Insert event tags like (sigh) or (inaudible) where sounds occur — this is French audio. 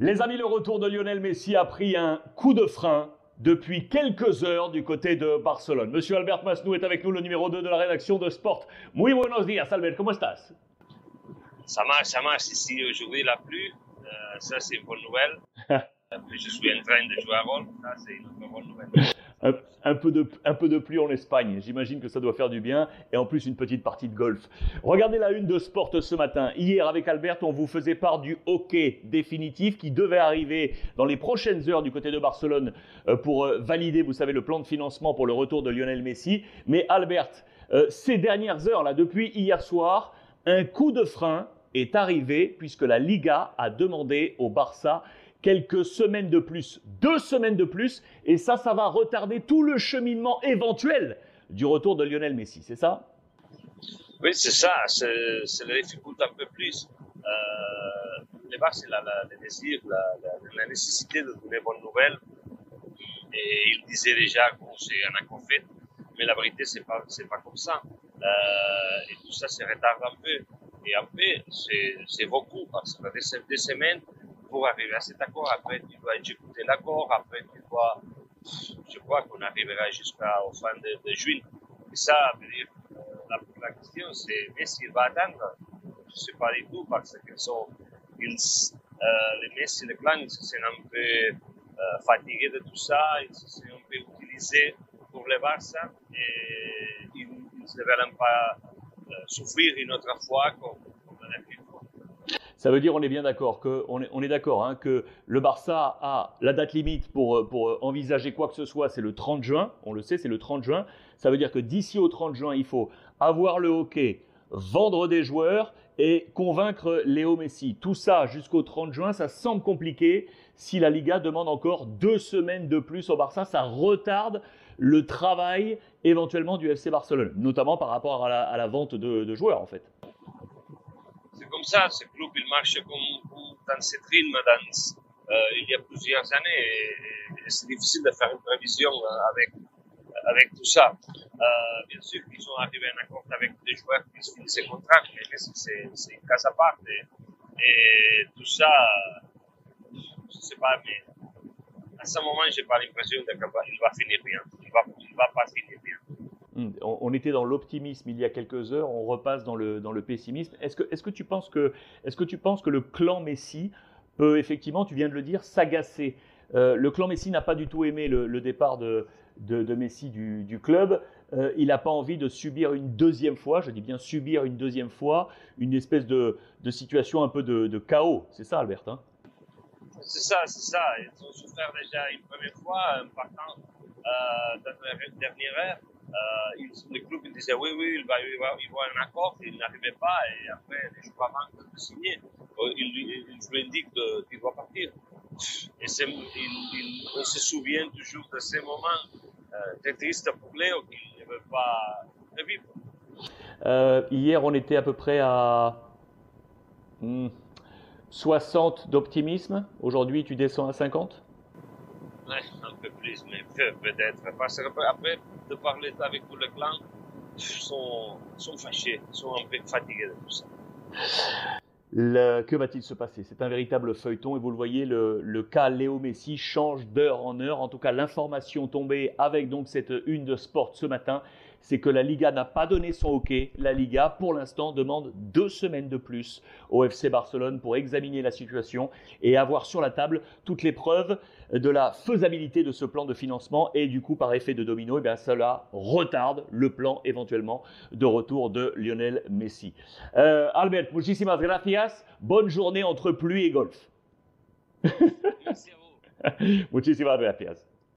Les amis, le retour de Lionel Messi a pris un coup de frein depuis quelques heures du côté de Barcelone. Monsieur Albert Masnou est avec nous, le numéro 2 de la rédaction de Sport. Muy buenos días, Albert, ¿cómo estás? Ça marche, ça marche. Ici, aujourd'hui, la pluie, euh, ça, c'est une bonne nouvelle. (laughs) je suis en train de jouer à golf, ça, c'est une autre bonne nouvelle un, peu de, peu de pluie en Espagne. J'imagine que ça doit faire du bien. Et en plus, une petite partie de golf. Regardez la une de Sport ce matin. Hier, avec Albert, on vous faisait part du hockey définitif qui devait arriver dans les prochaines heures du côté de Barcelone euh, pour euh, valider, vous savez, le plan de financement pour le retour de Lionel Messi. Mais Albert, euh, ces dernières heures, là, depuis hier soir, un coup de frein est arrivé puisque la Liga a demandé au Barça quelques semaines de plus, deux semaines de plus, et ça, ça va retarder tout le cheminement éventuel du retour de Lionel Messi, c'est ça? Oui, c'est ça, c'est la difficulté un peu plus. Euh, le la, le désir, la, nécessité de donner bonnes nouvelles. Et il disait déjà que c'est un accord fait, mais la vérité, c'est pas, pas comme ça. Euh, et tout ça se retarde un peu. Et un peu, c'est beaucoup, parce que des, des semaines, pour arriver à cet accord. Après, tu dois exécuter l'accord. Après, tu dois, je crois qu'on arrivera jusqu'au fin de, juin. Et ça veut dire, euh, la, la, question, c'est, Messi va attendre. Je ne sais pas du tout parce qu'ils sont, ils, euh, les Messi, les clans, ils se sont un peu euh, fatigués de tout ça. Ils se sont un peu utilisés pour le Barça et ils ne veulent pas euh, souffrir une autre fois comme, comme la dernière ça veut dire, on est bien d'accord, que, on est, d'accord, hein, que le Barça a la date limite pour, envisager quoi que ce soit, c'est le 30 juin. On le sait, c'est le 30 juin. Ça veut dire que d'ici au 30 juin, il faut avoir le hockey, vendre des joueurs et convaincre Léo Messi. Tout ça jusqu'au 30 juin, ça semble compliqué. Si la Liga demande encore deux semaines de plus au Barça, ça retarde le travail éventuellement du FC Barcelone, notamment par rapport à la, vente de joueurs en fait comme ça. Ce club, il marche comme, dans cette rythme euh, il y a plusieurs années c'est difficile de faire une prévision euh, avec, avec tout ça. Euh, bien sûr qu'ils sont arrivés à un accord avec des joueurs qui finissent le contrat, mais c'est une case à part. Et, tout ça, je ne sais pas, mais à ce moment, je n'ai pas l'impression qu'il va finir bien. Il va, va pas finir bien. On, était dans l'optimisme il y a quelques heures, on repasse dans le, pessimisme. Est-ce que, tu penses que, le clan Messi peut effectivement, tu viens de le dire, s'agacer? Euh, Le clan Messi n'a pas du tout aimé le, départ de, Messi du, club. Euh, il n'a pas envie de subir une deuxième fois, je dis bien subir une deuxième fois, une espèce de, situation un peu de, chaos. C'est ça, Albert hein? C'est ça, c'est ça. Ils ont souffert déjà une première fois en partant euh, dans la dernière heure. Euh, le club il disait oui, oui, il va, il va un accord, il n'arrivait pas, et après, les jours avant de signer, euh, il, lui indique qu'il doit partir. Et il, on se souvient toujours de ces moments euh, très tristes pour Léo qu'il ne veut pas revivre. Euh, hier, on était à peu près à hmm, 60 d'optimisme. Aujourd'hui, tu descends à 50 Ouais, un peu plus, mais peut-être. Parce que après, de parler avec tout le clan, ils sont, sont fâchés, sont un peu fatigués de tout ça. Que va-t-il se passer? C'est un véritable feuilleton et vous le voyez, le, le cas Léo Messi change d'heure en heure. En tout cas, l'information tombée avec donc cette une de sport ce matin, c'est que la Liga n'a pas donné son OK. La Liga, pour l'instant, demande deux semaines de plus au FC Barcelone pour examiner la situation et avoir sur la table toutes les preuves de la faisabilité de ce plan de financement. Et du coup, par effet de domino, eh bien, cela retarde le plan éventuellement de retour de Lionel Messi. Euh, Albert, muchísimas gracias. Bonne journée entre pluie et golf. (laughs) Merci à vous. muchísimas gracias.